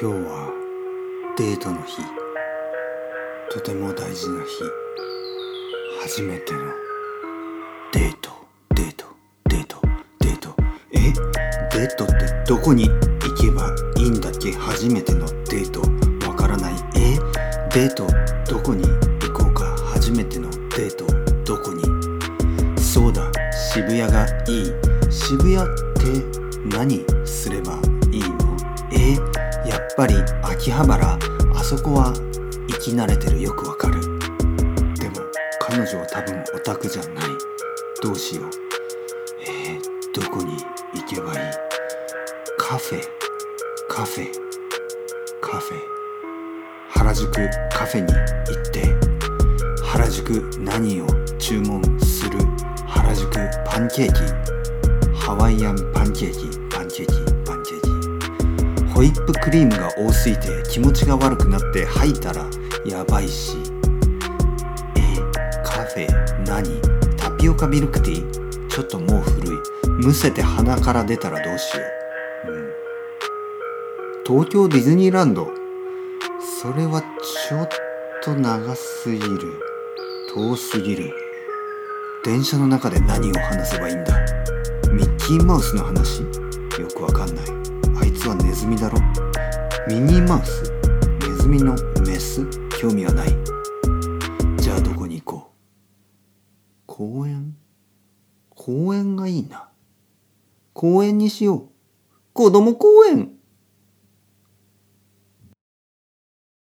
今日はデートの日。とても大事な日。初めてのデート。デート。デート。デート。え？デートってどこに行けばいいんだっけ？初めてのデート。わからない。え？デートどこに行こうか？初めてのデート。どこに？そうだ。渋谷がいい。渋谷って何すればいいぱり秋葉原あそこは生き慣れてるよくわかる。でも彼女は多分オタクじゃない。どうしよう。えー、どこに行けばいい？カフェ。カフェ。カフェ。原宿カフェに行って。原宿何を注文する？原宿パンケーキ。ハワイアンパンケーキパンケーキ。パンケーキ。ホイップクリームが多すぎて気持ちが悪くなって吐いたらやばいし。えカフェ何？タピオカミルクティー？ちょっともう古い。むせて鼻から出たらどうしよう、うん、東京ディズニーランド。それはちょっと長すぎる。遠すぎる。電車の中で何を話せばいいんだ？ミッキーマウスの話？よくわかんない。はネズミだろ。ミニーマウス。ネズミのメス。興味はない。じゃあどこに行こう。公園？公園がいいな。公園にしよう。子供公園。